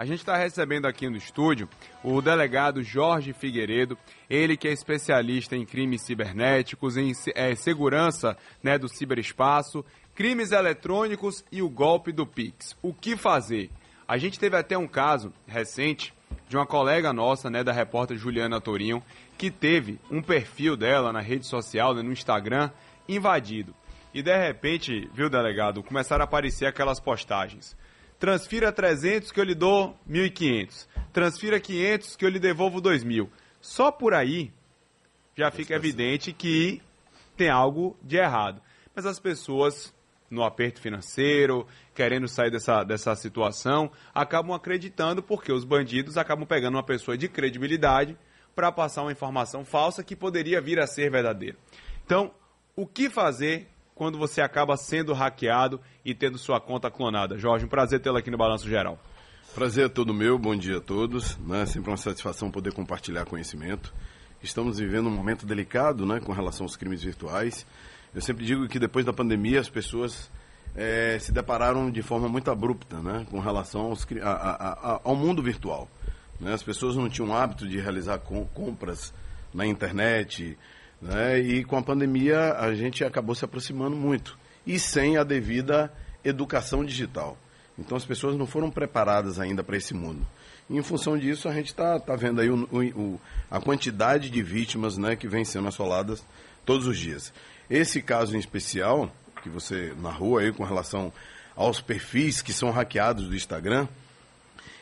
A gente está recebendo aqui no estúdio o delegado Jorge Figueiredo, ele que é especialista em crimes cibernéticos, em é, segurança né, do ciberespaço, crimes eletrônicos e o golpe do Pix. O que fazer? A gente teve até um caso recente de uma colega nossa, né, da repórter Juliana Torinho, que teve um perfil dela na rede social, né, no Instagram, invadido. E de repente, viu, delegado, começaram a aparecer aquelas postagens. Transfira 300 que eu lhe dou 1.500. Transfira 500 que eu lhe devolvo 2.000. Só por aí já fica evidente que tem algo de errado. Mas as pessoas, no aperto financeiro, querendo sair dessa, dessa situação, acabam acreditando porque os bandidos acabam pegando uma pessoa de credibilidade para passar uma informação falsa que poderia vir a ser verdadeira. Então, o que fazer quando você acaba sendo hackeado e tendo sua conta clonada. Jorge, um prazer tê-lo aqui no Balanço Geral. Prazer é todo meu, bom dia a todos. Né? Sempre uma satisfação poder compartilhar conhecimento. Estamos vivendo um momento delicado né, com relação aos crimes virtuais. Eu sempre digo que depois da pandemia as pessoas é, se depararam de forma muito abrupta né, com relação aos, a, a, a, ao mundo virtual. Né? As pessoas não tinham hábito de realizar com, compras na internet, né? E com a pandemia a gente acabou se aproximando muito e sem a devida educação digital. Então as pessoas não foram preparadas ainda para esse mundo. E em função disso a gente está tá vendo aí o, o, a quantidade de vítimas né, que vem sendo assoladas todos os dias. Esse caso em especial que você narrou aí com relação aos perfis que são hackeados do Instagram,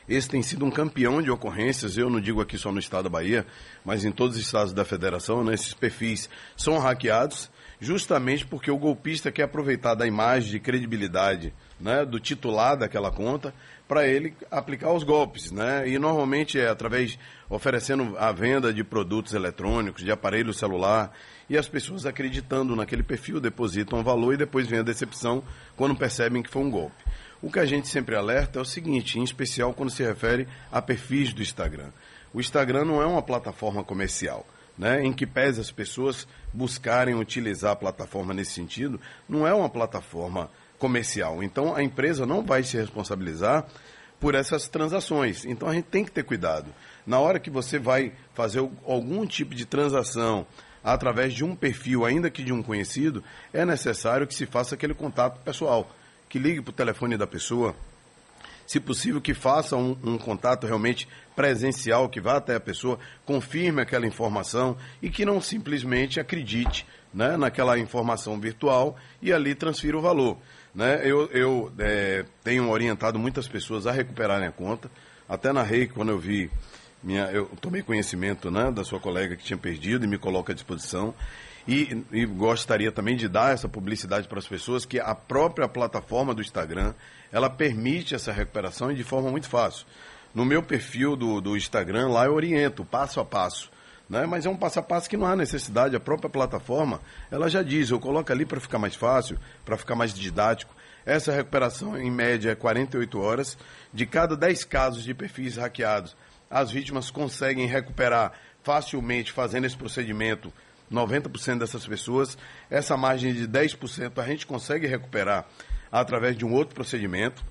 esse tem sido um campeão de ocorrências, eu não digo aqui só no estado da Bahia, mas em todos os estados da federação, né, esses perfis são hackeados justamente porque o golpista quer aproveitar da imagem de credibilidade né, do titular daquela conta para ele aplicar os golpes. Né? E normalmente é através, oferecendo a venda de produtos eletrônicos, de aparelho celular, e as pessoas acreditando naquele perfil, depositam valor e depois vem a decepção quando percebem que foi um golpe. O que a gente sempre alerta é o seguinte, em especial quando se refere a perfis do Instagram. O Instagram não é uma plataforma comercial. Né, em que pese as pessoas buscarem utilizar a plataforma nesse sentido, não é uma plataforma comercial. Então a empresa não vai se responsabilizar por essas transações. Então a gente tem que ter cuidado. Na hora que você vai fazer algum tipo de transação através de um perfil, ainda que de um conhecido, é necessário que se faça aquele contato pessoal que ligue para o telefone da pessoa, se possível que faça um, um, contato realmente presencial, que vá até a pessoa, confirme aquela informação e que não simplesmente acredite né, naquela informação virtual e ali transfira o valor. Né? Eu, eu é, tenho orientado muitas pessoas a recuperarem a conta, até na REI, quando eu vi, minha, eu tomei conhecimento né, da sua colega que tinha perdido e me coloca à disposição. E, e, gostaria também de dar essa publicidade para as pessoas que a própria plataforma do Instagram ela permite essa recuperação e de forma muito fácil. No meu perfil do, do Instagram, lá eu oriento passo a passo. Né? Mas é um passo a passo que não há necessidade. A própria plataforma, ela já diz, eu coloco ali para ficar mais fácil, para ficar mais didático. Essa recuperação, em média, é 48 horas. De cada 10 casos de perfis hackeados, as vítimas conseguem recuperar facilmente fazendo esse procedimento 90% dessas pessoas, essa margem de 10% a gente consegue recuperar através de um outro procedimento,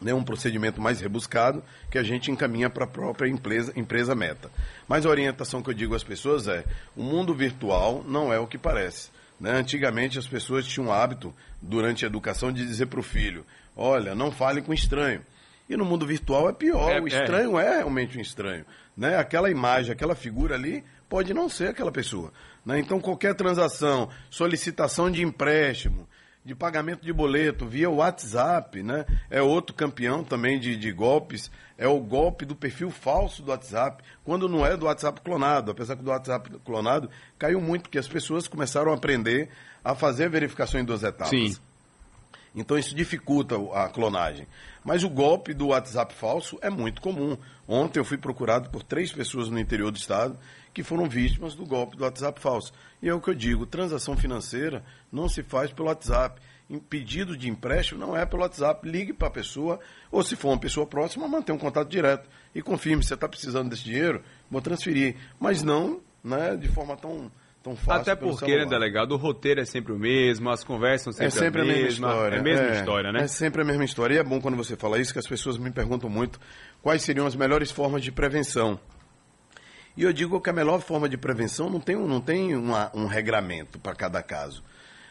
né, um procedimento mais rebuscado, que a gente encaminha para a própria empresa, empresa meta. Mas a orientação que eu digo às pessoas é: o mundo virtual não é o que parece. Né? Antigamente as pessoas tinham o hábito, durante a educação, de dizer para o filho: olha, não fale com estranho. E no mundo virtual é pior, é, o é. estranho é. é realmente um estranho. Né? Aquela imagem, aquela figura ali pode não ser aquela pessoa. Né? Então, qualquer transação, solicitação de empréstimo, de pagamento de boleto via WhatsApp, né? É outro campeão também de, de golpes. É o golpe do perfil falso do WhatsApp, quando não é do WhatsApp clonado. Apesar que do WhatsApp clonado caiu muito, porque as pessoas começaram a aprender a fazer a verificação em duas etapas. Sim. Então isso dificulta a clonagem. Mas o golpe do WhatsApp falso é muito comum. Ontem eu fui procurado por três pessoas no interior do estado que foram vítimas do golpe do WhatsApp falso. E é o que eu digo, transação financeira não se faz pelo WhatsApp. Pedido de empréstimo não é pelo WhatsApp. Ligue para a pessoa, ou se for uma pessoa próxima, mantenha um contato direto. E confirme, se você está precisando desse dinheiro, vou transferir. Mas não né, de forma tão tão fácil. Até porque, né, delegado, o roteiro é sempre o mesmo, as conversas são é sempre, sempre a, a mesma mesma, história. É a mesma é, história, né? É sempre a mesma história. E é bom quando você fala isso, que as pessoas me perguntam muito quais seriam as melhores formas de prevenção. E eu digo que a melhor forma de prevenção não tem, não tem uma, um regramento para cada caso.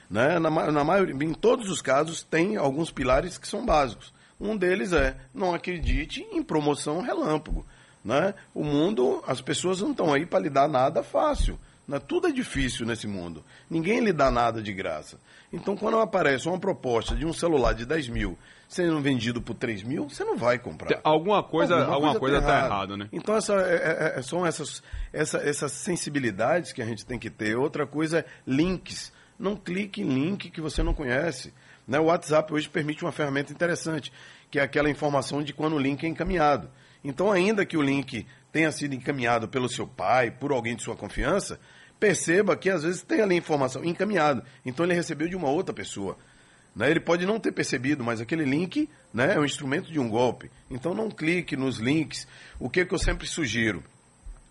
Né? Na, na maioria, em todos os casos, tem alguns pilares que são básicos. Um deles é não acredite em promoção relâmpago. Né? O mundo, as pessoas não estão aí para lhe dar nada fácil. Né? Tudo é difícil nesse mundo. Ninguém lhe dá nada de graça. Então, quando aparece uma proposta de um celular de 10 mil sendo vendido por 3 mil, você não vai comprar. Alguma coisa está alguma coisa, coisa tá errado. errado, né? Então, essa, é, é, é, são essas, essa, essas sensibilidades que a gente tem que ter. Outra coisa é links. Não clique em link que você não conhece. Né? O WhatsApp hoje permite uma ferramenta interessante, que é aquela informação de quando o link é encaminhado. Então, ainda que o link tenha sido encaminhado pelo seu pai, por alguém de sua confiança, perceba que às vezes tem ali informação encaminhada. Então, ele recebeu de uma outra pessoa. Né? Ele pode não ter percebido, mas aquele link né, é um instrumento de um golpe. Então, não clique nos links. O que, que eu sempre sugiro?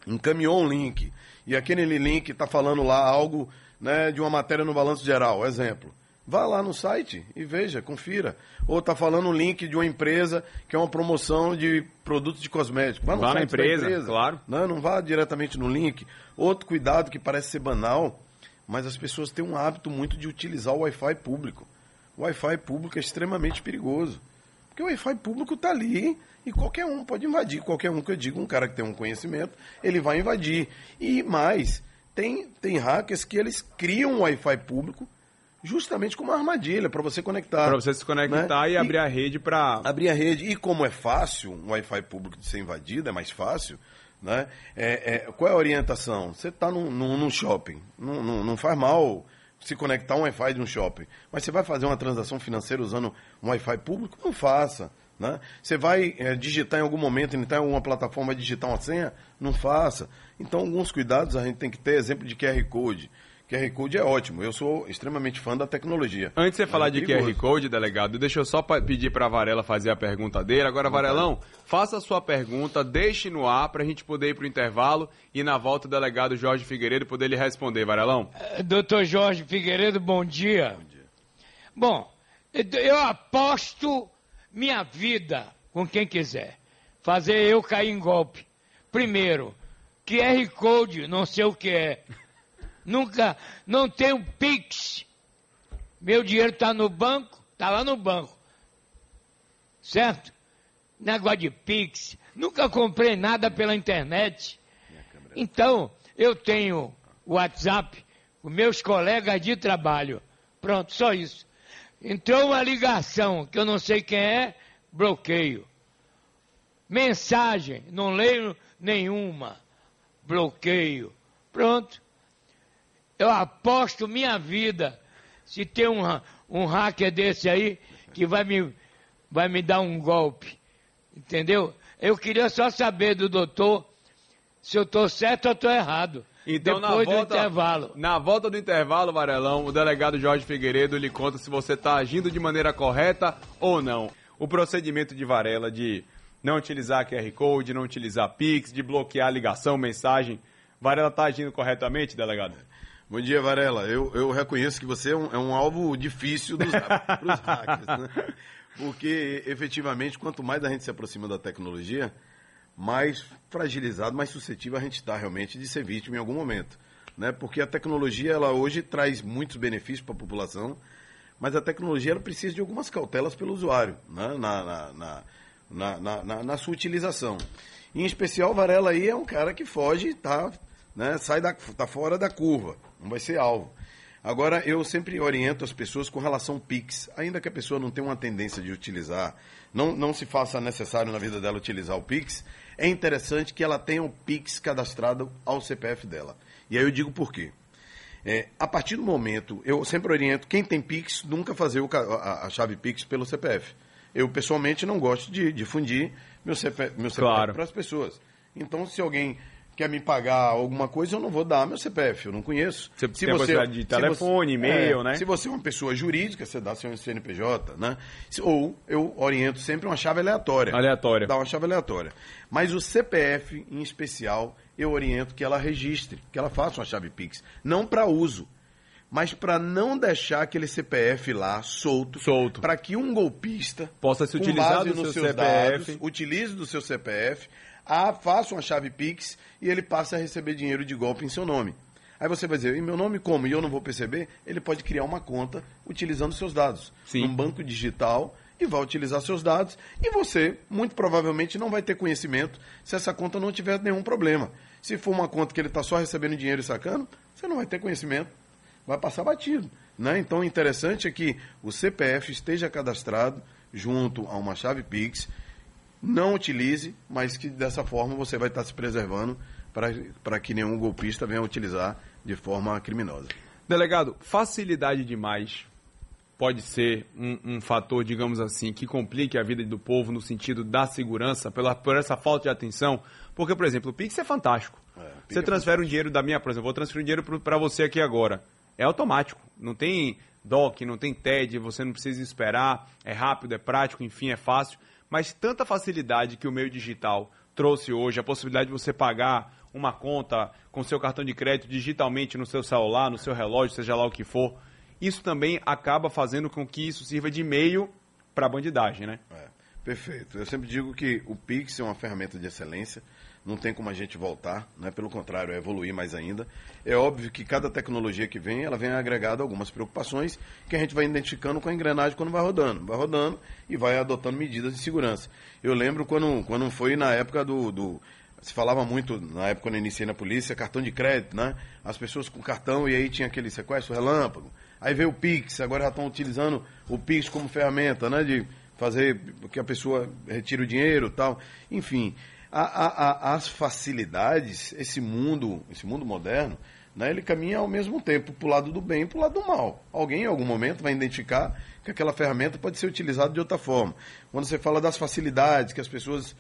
Encaminhou um link e aquele link está falando lá algo né, de uma matéria no balanço geral, exemplo. Vá lá no site e veja, confira. Ou está falando um link de uma empresa que é uma promoção de produtos de cosméticos. Vá, no vá site na empresa, empresa, claro. Não, não vá diretamente no link. Outro cuidado que parece ser banal, mas as pessoas têm um hábito muito de utilizar o Wi-Fi público. O Wi-Fi público é extremamente perigoso. Porque o Wi-Fi público está ali e qualquer um pode invadir. Qualquer um que eu digo, um cara que tem um conhecimento, ele vai invadir. E mais, tem, tem hackers que eles criam um Wi-Fi público justamente como uma armadilha para você conectar. Para você se conectar né? e, e abrir a rede para. Abrir a rede. E como é fácil um Wi-Fi público de ser invadido, é mais fácil. Né? É, é, qual é a orientação? Você está num, num, num, shopping, não, não, não faz mal se conectar um Wi-Fi de um shopping. Mas você vai fazer uma transação financeira usando um Wi-Fi público? Não faça. Né? Você vai é, digitar em algum momento, entrar em alguma plataforma digitar uma senha? Não faça. Então, alguns cuidados a gente tem que ter. Exemplo de QR Code. QR Code é ótimo. Eu sou extremamente fã da tecnologia. Antes de você falar é de QR Code, delegado, deixa eu só pedir para a Varela fazer a pergunta dele. Agora, Varelão, faça a sua pergunta, deixe no ar para a gente poder ir para o intervalo e na volta o delegado Jorge Figueiredo poder lhe responder. Varelão. Uh, doutor Jorge Figueiredo, bom dia. Bom dia. Bom, eu aposto minha vida com quem quiser. Fazer eu cair em golpe. Primeiro, QR Code, não sei o que é. Nunca, não tenho Pix. Meu dinheiro está no banco, está lá no banco. Certo? Negócio de Pix. Nunca comprei nada pela internet. Então, eu tenho WhatsApp com meus colegas de trabalho. Pronto, só isso. Entrou uma ligação que eu não sei quem é, bloqueio. Mensagem, não leio nenhuma, bloqueio. Pronto. Eu aposto minha vida se tem um, um hacker desse aí que vai me, vai me dar um golpe. Entendeu? Eu queria só saber do doutor se eu estou certo ou estou errado. Então, Depois na volta, do intervalo. Na volta do intervalo, Varelão, o delegado Jorge Figueiredo lhe conta se você está agindo de maneira correta ou não. O procedimento de Varela de não utilizar QR Code, não utilizar Pix, de bloquear ligação, mensagem. Varela está agindo corretamente, delegado? Bom dia, Varela. Eu, eu reconheço que você é um, é um alvo difícil dos, hackers, né? Porque, efetivamente, quanto mais a gente se aproxima da tecnologia, mais fragilizado, mais suscetível a gente está realmente de ser vítima em algum momento. Né? Porque a tecnologia, ela hoje traz muitos benefícios para a população, mas a tecnologia ela precisa de algumas cautelas pelo usuário né? na, na, na, na, na sua utilização. Em especial, Varela aí é um cara que foge, tá, né? sai da, tá fora da curva não vai ser alvo. Agora, eu sempre oriento as pessoas com relação ao Pix, ainda que a pessoa não tenha uma tendência de utilizar, não, não se faça necessário na vida dela utilizar o Pix, é interessante que ela tenha o Pix cadastrado ao CPF dela. E aí eu digo por quê. É, a partir do momento, eu sempre oriento quem tem Pix nunca fazer o, a, a, chave Pix pelo CPF. Eu pessoalmente não gosto de difundir meu CPF, meu CPF claro. para as pessoas. Então, se alguém quer me pagar alguma coisa, eu não vou dar meu CPF, eu não conheço. Você tem a possibilidade de telefone, e-mail, é, né? Se você é uma pessoa jurídica, você dá seu CNPJ, né? Se- Ou eu oriento sempre uma chave aleatória. Aleatória. Dá uma chave aleatória. Mas o CPF, em especial, eu oriento que ela registre, que ela faça uma chave Pix. Não para uso, mas para não deixar aquele CPF lá solto. Solto. Para que um golpista Possa se utilizar do nos seu seus CPF. dados, utilize do seu CPF, a, faça uma chave Pix e ele passa a receber dinheiro de golpe em seu nome. Aí você vai dizer, em meu nome como? E eu não vou perceber? Ele pode criar uma conta utilizando seus dados. Sim. Num banco digital e vai utilizar seus dados. E você, muito provavelmente, não vai ter conhecimento se essa conta não tiver nenhum problema. Se for uma conta que ele está só recebendo dinheiro e sacando, você não vai ter conhecimento. Vai passar batido. Né? Então, o interessante é que o CPF esteja cadastrado junto a uma chave Pix, não utilize, mas que dessa forma você vai estar se preservando para que nenhum golpista venha utilizar de forma criminosa. Delegado, facilidade demais pode ser um, um fator, digamos assim, que complique a vida do povo no sentido da segurança, pela, por essa falta de atenção. Porque, por exemplo, o Pix é fantástico. É, Pix você é transfere um dinheiro da minha, por exemplo, vou transferir um dinheiro para você aqui agora. É automático. Não tem DOC, não tem TED, você não precisa esperar. É rápido, é prático, enfim, é fácil. Mas tanta facilidade que o meio digital trouxe hoje, a possibilidade de você pagar uma conta com seu cartão de crédito digitalmente no seu celular, no seu relógio, seja lá o que for, isso também acaba fazendo com que isso sirva de meio para a bandidagem, né? É, perfeito. Eu sempre digo que o Pix é uma ferramenta de excelência, não tem como a gente voltar, né? pelo contrário, é evoluir mais ainda. É óbvio que cada tecnologia que vem, ela vem agregada algumas preocupações que a gente vai identificando com a engrenagem quando vai rodando. Vai rodando e vai adotando medidas de segurança. Eu lembro quando, quando foi na época do, do se falava muito, na época quando eu iniciei na polícia, cartão de crédito, né? As pessoas com cartão e aí tinha aquele sequestro relâmpago. Aí veio o Pix, agora já estão utilizando o Pix como ferramenta, né? De fazer que a pessoa retire o dinheiro tal. Enfim, a, a, as facilidades, esse mundo, esse mundo moderno, né? Ele caminha ao mesmo tempo para o lado do bem e para o lado do mal. Alguém em algum momento vai identificar que aquela ferramenta pode ser utilizada de outra forma. Quando você fala das facilidades que as pessoas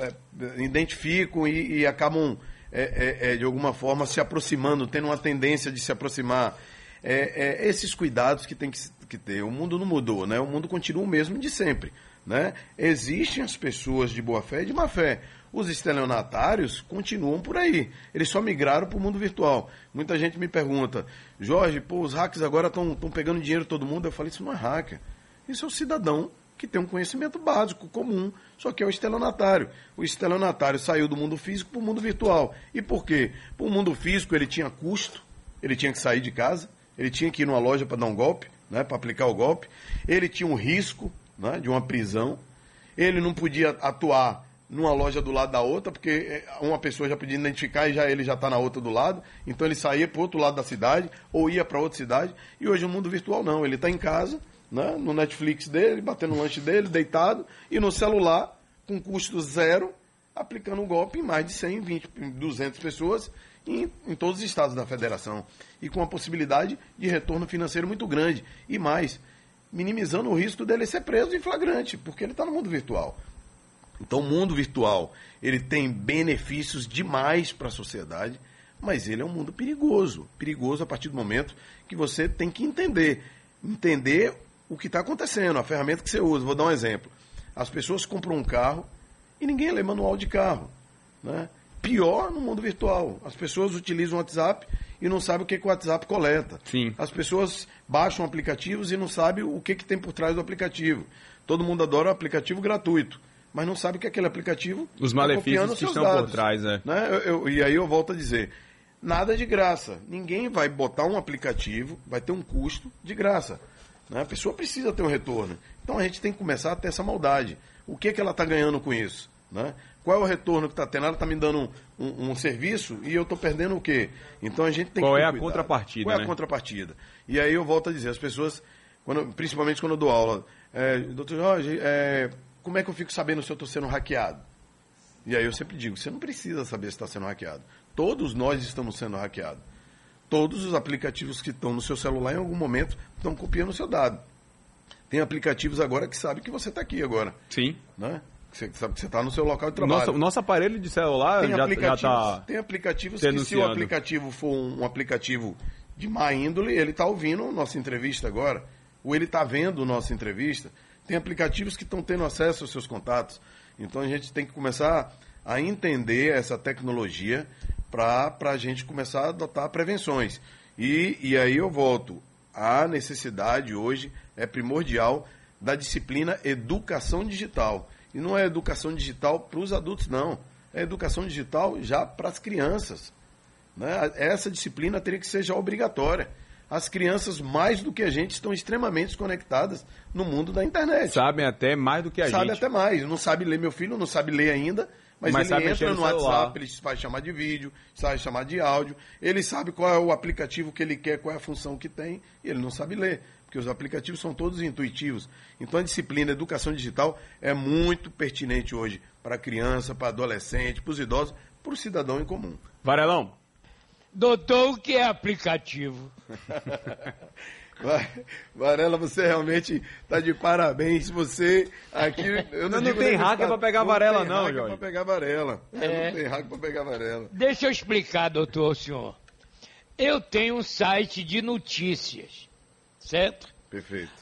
é, identificam e, e acabam, é, é, de alguma forma, se aproximando, tendo uma tendência de se aproximar. É, esses cuidados que tem que, que, ter. O mundo não mudou, né? O mundo continua o mesmo de sempre. Né? Existem as pessoas de boa fé e de má fé. Os estelionatários continuam por aí. Eles só migraram para o mundo virtual. Muita gente me pergunta, Jorge, pô, os hackers agora estão pegando dinheiro todo mundo. Eu falei, isso não é hacker. Isso é o cidadão que tem um conhecimento básico, comum, só que é o estelionatário. O estelionatário saiu do mundo físico para o mundo virtual. E por quê? Para o mundo físico ele tinha custo, ele tinha que sair de casa, ele tinha que ir numa loja para dar um golpe, né, para aplicar o golpe, ele tinha um risco né, de uma prisão, ele não podia atuar numa loja do lado da outra, porque uma pessoa já podia identificar e já ele já está na outra do lado, então ele saía para o outro lado da cidade ou ia para outra cidade. E hoje no mundo virtual não, ele está em casa, né, no Netflix dele, batendo o lanche dele, deitado, e no celular, com custo zero, aplicando um golpe em mais de 100, 20, 200 pessoas em, em todos os estados da federação. E com a possibilidade de retorno financeiro muito grande. E mais, minimizando o risco dele ser preso em flagrante, porque ele está no mundo virtual. Então, o mundo virtual ele tem benefícios demais para a sociedade, mas ele é um mundo perigoso. Perigoso a partir do momento que você tem que entender. Entender o que está acontecendo, a ferramenta que você usa. Vou dar um exemplo. As pessoas compram um carro e ninguém lê manual de carro. Né? Pior no mundo virtual. As pessoas utilizam o WhatsApp e não sabem o que, que o WhatsApp coleta. Sim. As pessoas baixam aplicativos e não sabem o que, que tem por trás do aplicativo. Todo mundo adora o aplicativo gratuito, mas não sabe que aquele aplicativo Os tá malefícios que estão dados, por trás, né? né? Eu- eu- e aí eu volto a dizer, nada de graça. Ninguém vai botar um aplicativo, vai ter um custo de graça. né? A pessoa precisa ter um retorno. Então a gente tem que começar a ter essa maldade. O que, que ela está ganhando com isso? Né? Qual é o retorno que está tendo? Ela está me dando um, um- um serviço e eu estou perdendo o quê? Então a gente tem Qual que ter é a cuidado. contrapartida, Qual é né? a contrapartida? E aí eu volto a dizer, as pessoas, quando, principalmente quando eu dou aula, é, doutor Jorge, é, como é que eu fico sabendo se eu estou sendo hackeado? E aí eu sempre digo, você não precisa saber se está sendo hackeado. Todos nós estamos sendo hackeados. Todos os aplicativos que estão no seu celular, em algum momento, estão copiando o seu dado. Tem aplicativos agora que sabem que você está aqui agora. Sim. Né? Você sabe que você está no seu local de trabalho. Nossa, o nosso aparelho de celular tem já aplicativos, está. Tem aplicativos que, se o aplicativo for um, um aplicativo de má índole, ele está ouvindo nossa entrevista agora, ou ele está vendo nossa entrevista. Tem aplicativos que estão tendo acesso aos seus contatos. Então a gente tem que começar a entender essa tecnologia para a gente começar a adotar prevenções. E, e aí eu volto. A necessidade hoje é primordial da disciplina educação digital. E não é educação digital para os adultos, não. É educação digital já para as crianças. Né? Essa disciplina teria que ser já obrigatória. As crianças, mais do que a gente, estão extremamente conectadas no mundo da internet. Sabem até mais do que a sabe gente. Sabe até mais. Não sabe ler, meu filho não sabe ler ainda, mas, mas ele entra no, no WhatsApp, ele vai chamar de vídeo, vai chamar de áudio, ele sabe qual é o aplicativo que ele quer, qual é a função que tem, e ele não sabe ler, porque os aplicativos são todos intuitivos. Então a disciplina educação digital é muito pertinente hoje para a criança, para adolescente, para os idosos, para o cidadão em comum. Varelão. Doutor, o que é aplicativo? Varela, você realmente está de parabéns. Você aqui. Eu não, não, não tem hacker para pegar Varela, não, Jorge. Não tem para pegar Varela. É. Não tem hacker para pegar Varela. Deixa eu explicar, doutor, senhor. Eu tenho um site de notícias, certo? Perfeito.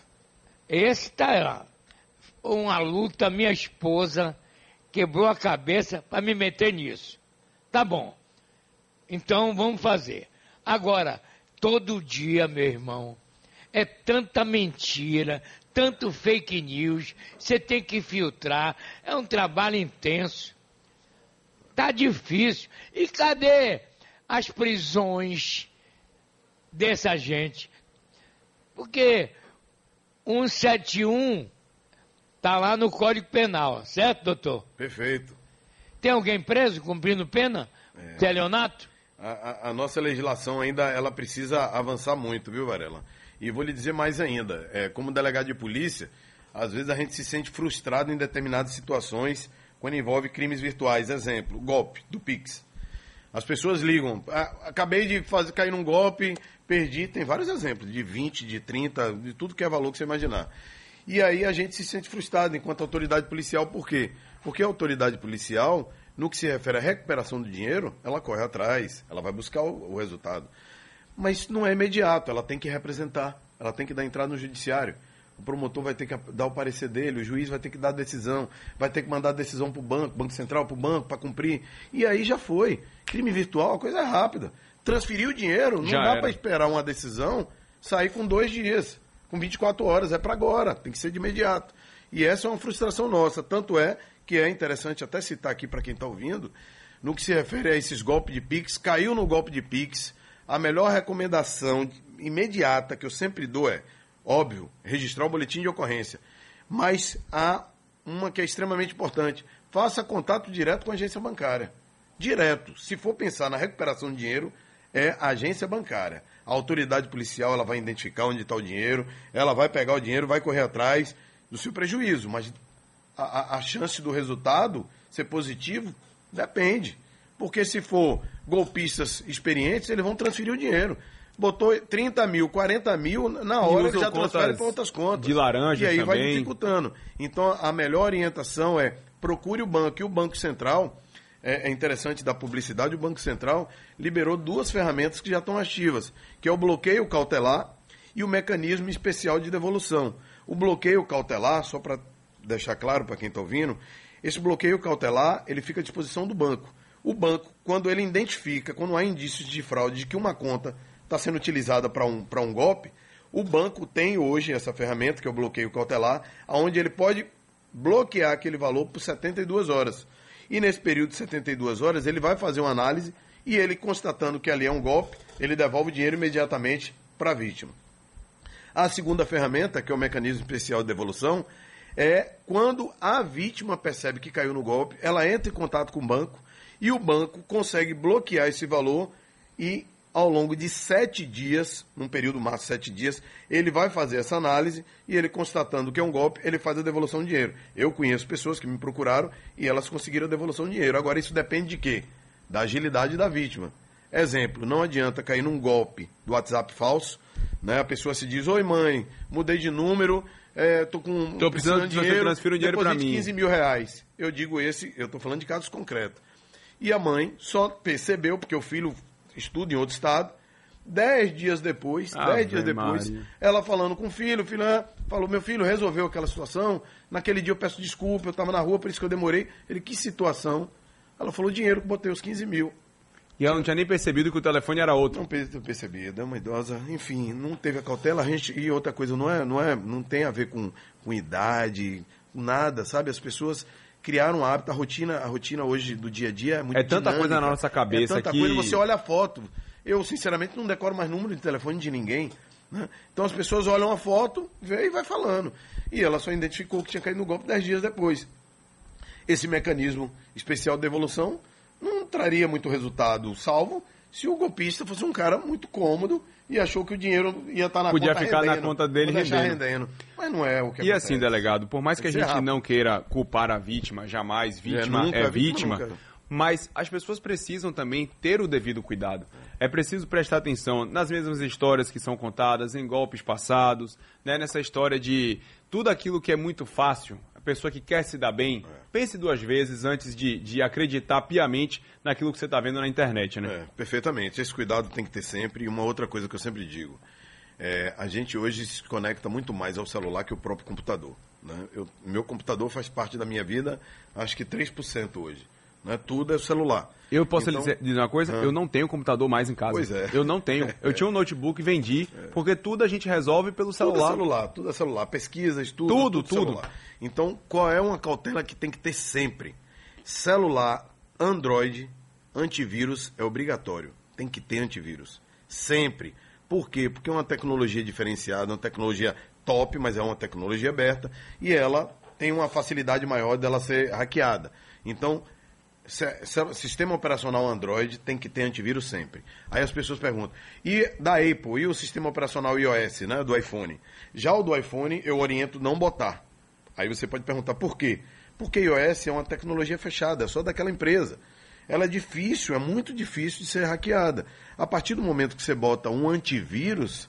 Esse está uma luta, minha esposa quebrou a cabeça para me meter nisso. Tá bom. Então vamos fazer. Agora, todo dia, meu irmão, é tanta mentira, tanto fake news, você tem que filtrar, é um trabalho intenso. Tá difícil. E cadê as prisões dessa gente? Porque 171 tá lá no Código Penal, certo, doutor? Perfeito. Tem alguém preso cumprindo pena? É. Telionato? A, a, nossa legislação ainda ela precisa avançar muito, viu, Varela? E vou lhe dizer mais ainda, é, como delegado de polícia, às vezes a gente se sente frustrado em determinadas situações quando envolve crimes virtuais. Exemplo, golpe do Pix. As pessoas ligam, ah, acabei de fazer, cair num golpe, perdi, tem vários exemplos, de 20, de 30, de tudo que é valor que você imaginar. E aí a gente se sente frustrado enquanto autoridade policial, por quê? Porque a autoridade policial, no que se refere à recuperação do dinheiro, ela corre atrás, ela vai buscar o, o resultado mas não é imediato, ela tem que representar, ela tem que dar entrada no judiciário. O promotor vai ter que dar o parecer dele, o juiz vai ter que dar a decisão, vai ter que mandar a decisão para o banco, Banco Central para o banco, para cumprir. E aí já foi. Crime virtual, a coisa é rápida. Transferir o dinheiro, não já dá para esperar uma decisão sair com dois dias, com 24 horas, é para agora, tem que ser de imediato. E essa é uma frustração nossa. Tanto é que é interessante até citar aqui para quem está ouvindo, no que se refere a esses golpes de Pix, caiu no golpe de Pix, a melhor recomendação imediata que eu sempre dou é, óbvio, registrar o boletim de ocorrência. Mas há uma que é extremamente importante. Faça contato direto com a agência bancária. Direto. Se for pensar na recuperação de dinheiro, é a agência bancária. A autoridade policial ela vai identificar onde está o dinheiro, ela vai pegar o dinheiro, vai correr atrás do seu prejuízo. Mas a, a chance do resultado ser positivo depende. Porque se for golpistas experientes, eles vão transferir o dinheiro. Botou 30 mil, 40 mil, na hora que já transfere para outras contas. De laranja E aí também. vai dificultando. Então, a melhor orientação é procure o banco. E o Banco Central, é, é interessante da publicidade, o Banco Central liberou duas ferramentas que já estão ativas, que é o bloqueio cautelar e o mecanismo especial de devolução. O bloqueio cautelar, só para deixar claro para quem está ouvindo, esse bloqueio cautelar ele fica à disposição do banco. O banco, quando ele identifica, quando há indícios de fraude de que uma conta está sendo utilizada para um, um golpe, o banco tem hoje essa ferramenta, que é o bloqueio cautelar, onde ele pode bloquear aquele valor por 72 horas. E nesse período de 72 horas, ele vai fazer uma análise e ele, constatando que ali é um golpe, ele devolve o dinheiro imediatamente para a vítima. A segunda ferramenta, que é o mecanismo especial de devolução, é quando a vítima percebe que caiu no golpe, ela entra em contato com o banco e o banco consegue bloquear esse valor e ao longo de sete dias, num período máximo de sete dias, ele vai fazer essa análise e ele constatando que é um golpe, ele faz a devolução de dinheiro. Eu conheço pessoas que me procuraram e elas conseguiram a devolução de dinheiro. Agora, isso depende de quê? Da agilidade da vítima. Exemplo, não adianta cair num golpe do WhatsApp falso, Né? A pessoa se diz, oi mãe, mudei de número, é, tô com tô precisando de dinheiro, transfira o dinheiro para mim. 15 mil reais. Eu digo esse, eu estou falando de casos concretos. E a mãe só percebeu, porque o filho estuda em outro estado, dez dias depois, ah, dez dias depois, Maria. ela falando com o filho, o filho ah, falou, meu filho resolveu aquela situação, naquele dia eu peço desculpa, eu estava na rua, por isso que eu demorei. Ele, que situação? Ela falou, dinheiro que botei os 15 mil. E ela não tinha nem percebido que o telefone era outro. Não percebi, é uma idosa, enfim, não teve a cautela, a gente, e outra coisa, não é, não é, não tem a ver com, com idade, nada, sabe? As pessoas criaram um hábito, a rotina, a rotina hoje do dia a dia é muito É tanta dinâmica, coisa na nossa cabeça é tanta que... coisa, você olha a foto. Eu, sinceramente, não decoro mais número de telefone de ninguém. Né? Então as pessoas olham a foto, vê e vai falando. E ela só identificou que tinha caído no golpe dez dias depois. Esse mecanismo especial de devolução não traria muito resultado, salvo se o golpista fosse um cara muito cômodo e achou que o dinheiro ia estar na Podia conta ficar rendendo, na conta dele rendendo. rendendo. Mas não é o que E acontece. assim, delegado, por mais que a gente não queira culpar a vítima, jamais vítima é, é vítima, vítima mas as pessoas precisam também ter o devido cuidado. É preciso prestar atenção nas mesmas histórias que são contadas, em golpes passados, né, nessa história de tudo aquilo que é muito fácil, pessoa que quer se dar bem, é. pense duas vezes antes de, de acreditar piamente naquilo que você está vendo na internet, né? É, perfeitamente. Esse cuidado tem que ter sempre. E uma outra coisa que eu sempre digo, é, a gente hoje se conecta muito mais ao celular que o próprio computador. Né? Eu, meu computador faz parte da minha vida, acho que 3% hoje. Né? Tudo é celular. Eu posso então, dizer, dizer uma coisa? Ah. Eu não tenho computador mais em casa. Pois é. Eu não tenho. Eu tinha um notebook e vendi, é. porque tudo a gente resolve pelo celular. Tudo é celular, tudo é celular. Pesquisas, tudo. Tudo, tudo. tudo. Então, qual é uma cautela que tem que ter sempre? Celular, Android, antivírus é obrigatório. Tem que ter antivírus. Sempre. Por quê? Porque é uma tecnologia diferenciada, uma tecnologia top, mas é uma tecnologia aberta e ela tem uma facilidade maior dela ser hackeada. Então, sistema operacional Android tem que ter antivírus sempre. Aí as pessoas perguntam, e da Apple, e o sistema operacional iOS, né, do iPhone? Já o do iPhone eu oriento não botar. Aí você pode perguntar por quê? Porque iOS é uma tecnologia fechada, é só daquela empresa. Ela é difícil, é muito difícil de ser hackeada. A partir do momento que você bota um antivírus,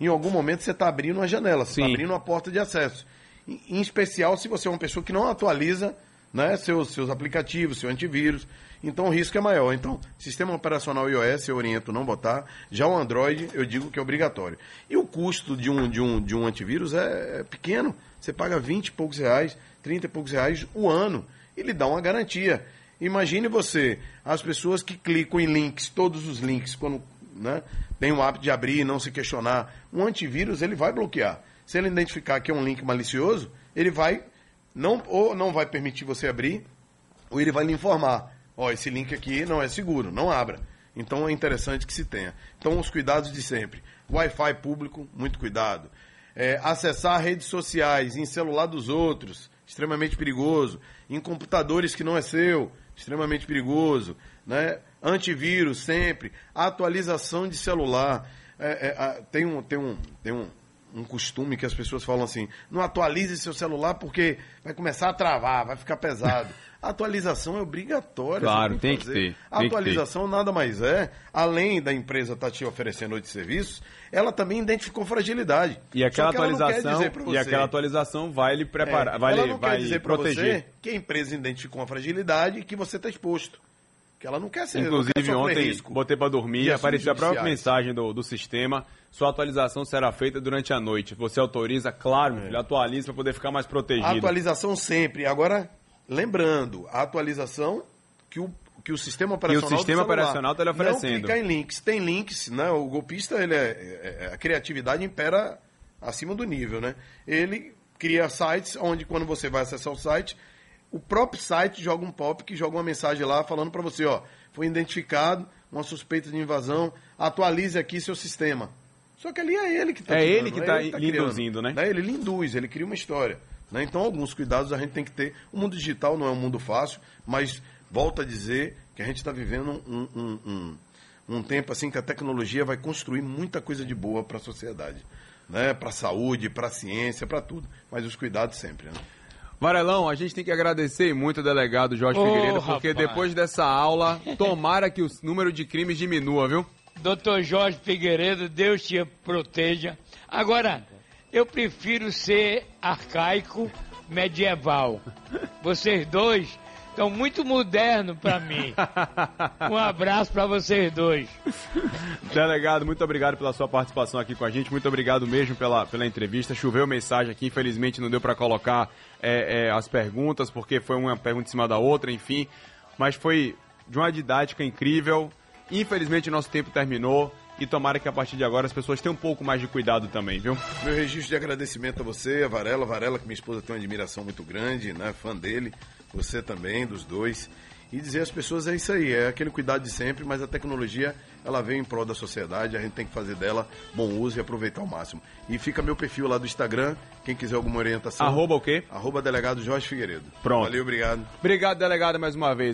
em algum momento você está abrindo uma janela, você está abrindo uma porta de acesso. Em especial se você é uma pessoa que não atualiza né, seus, seus aplicativos, seu antivírus. Então o risco é maior. Então, sistema operacional iOS eu oriento não botar. Já o Android eu digo que é obrigatório. E o custo de um, de um, de um antivírus é, é pequeno. Você paga 20 e poucos reais, 30 e poucos reais o ano. E lhe dá uma garantia. Imagine você, as pessoas que clicam em links, todos os links, quando né, tem o hábito de abrir e não se questionar. Um antivírus ele vai bloquear. Se ele identificar que é um link malicioso, ele vai não, ou não vai permitir você abrir, ou ele vai lhe informar. Ó, oh, esse link aqui não é seguro, não abra. Então é interessante que se tenha. Então os cuidados de sempre. Wi-Fi público, muito cuidado. É, acessar redes sociais em celular dos outros, extremamente perigoso. Em computadores que não é seu, extremamente perigoso. Né? Antivírus sempre. Atualização de celular. É, é, tem um, tem um, tem um, um costume que as pessoas falam assim: não atualize seu celular porque vai começar a travar, vai ficar pesado. A atualização é obrigatória. Claro, tem que, tem que ter. A atualização ter. nada mais é, além da empresa estar tá te oferecendo outros serviços, ela também identificou fragilidade. E aquela atualização, e aquela atualização vai lhe preparar, é, vai, ela não vai quer dizer proteger. Você que a empresa identificou uma fragilidade e que você está exposto. Que ela não quer ser Inclusive, quer ontem, risco. botei para dormir e apareceu a própria mensagem do, do sistema. Sua atualização será feita durante a noite. Você autoriza, claro, é. filho, atualiza para poder ficar mais protegido. A atualização sempre. Agora, lembrando, a atualização que o, que o sistema operacional. E o sistema operacional está lhe oferecendo. Não clicar em links. Tem links, né? O golpista, ele é, é, é, a criatividade impera acima do nível, né? Ele cria sites onde, quando você vai acessar o site, o próprio site joga um pop que joga uma mensagem lá falando para você, ó, foi identificado uma suspeita de invasão, atualize aqui seu sistema. Só que ali é ele que está É ele que está é tá induzindo, né? né? Ele induz, ele cria uma história. Né? Então, alguns cuidados a gente tem que ter. O mundo digital não é um mundo fácil, mas volto a dizer que a gente está vivendo um, um, um, um, tempo assim que a tecnologia vai construir muita coisa de boa para a sociedade. Né? Para a saúde, para a ciência, para tudo. Mas os cuidados sempre. Né? Varelão, a gente tem que agradecer muito o delegado Jorge oh, Figueiredo, porque rapaz. depois dessa aula, tomara que o número de crimes diminua, viu? Doutor Jorge Figueiredo, Deus te proteja. Agora, eu prefiro ser arcaico medieval. Vocês dois estão muito modernos para mim. Um abraço para vocês dois. Delegado, muito obrigado pela sua participação aqui com a gente. Muito obrigado mesmo pela, pela entrevista. Choveu mensagem aqui, infelizmente não deu para colocar é, é, as perguntas, porque foi uma pergunta em cima da outra, enfim. Mas foi de uma didática incrível. Infelizmente, nosso tempo terminou. E tomara que a partir de agora as pessoas tenham um pouco mais de cuidado também, viu? Meu registro de agradecimento a você, a Varela. Varela, que minha esposa tem uma admiração muito grande, né? Fã dele. Você também, dos dois. E dizer às pessoas é isso aí, é aquele cuidado de sempre, mas a tecnologia ela veio em prol da sociedade, a gente tem que fazer dela bom uso e aproveitar ao máximo. E fica meu perfil lá do Instagram, quem quiser alguma orientação. Arroba o quê? Arroba delegado Jorge Figueiredo. Pronto. Valeu, obrigado. Obrigado, delegado, mais uma vez.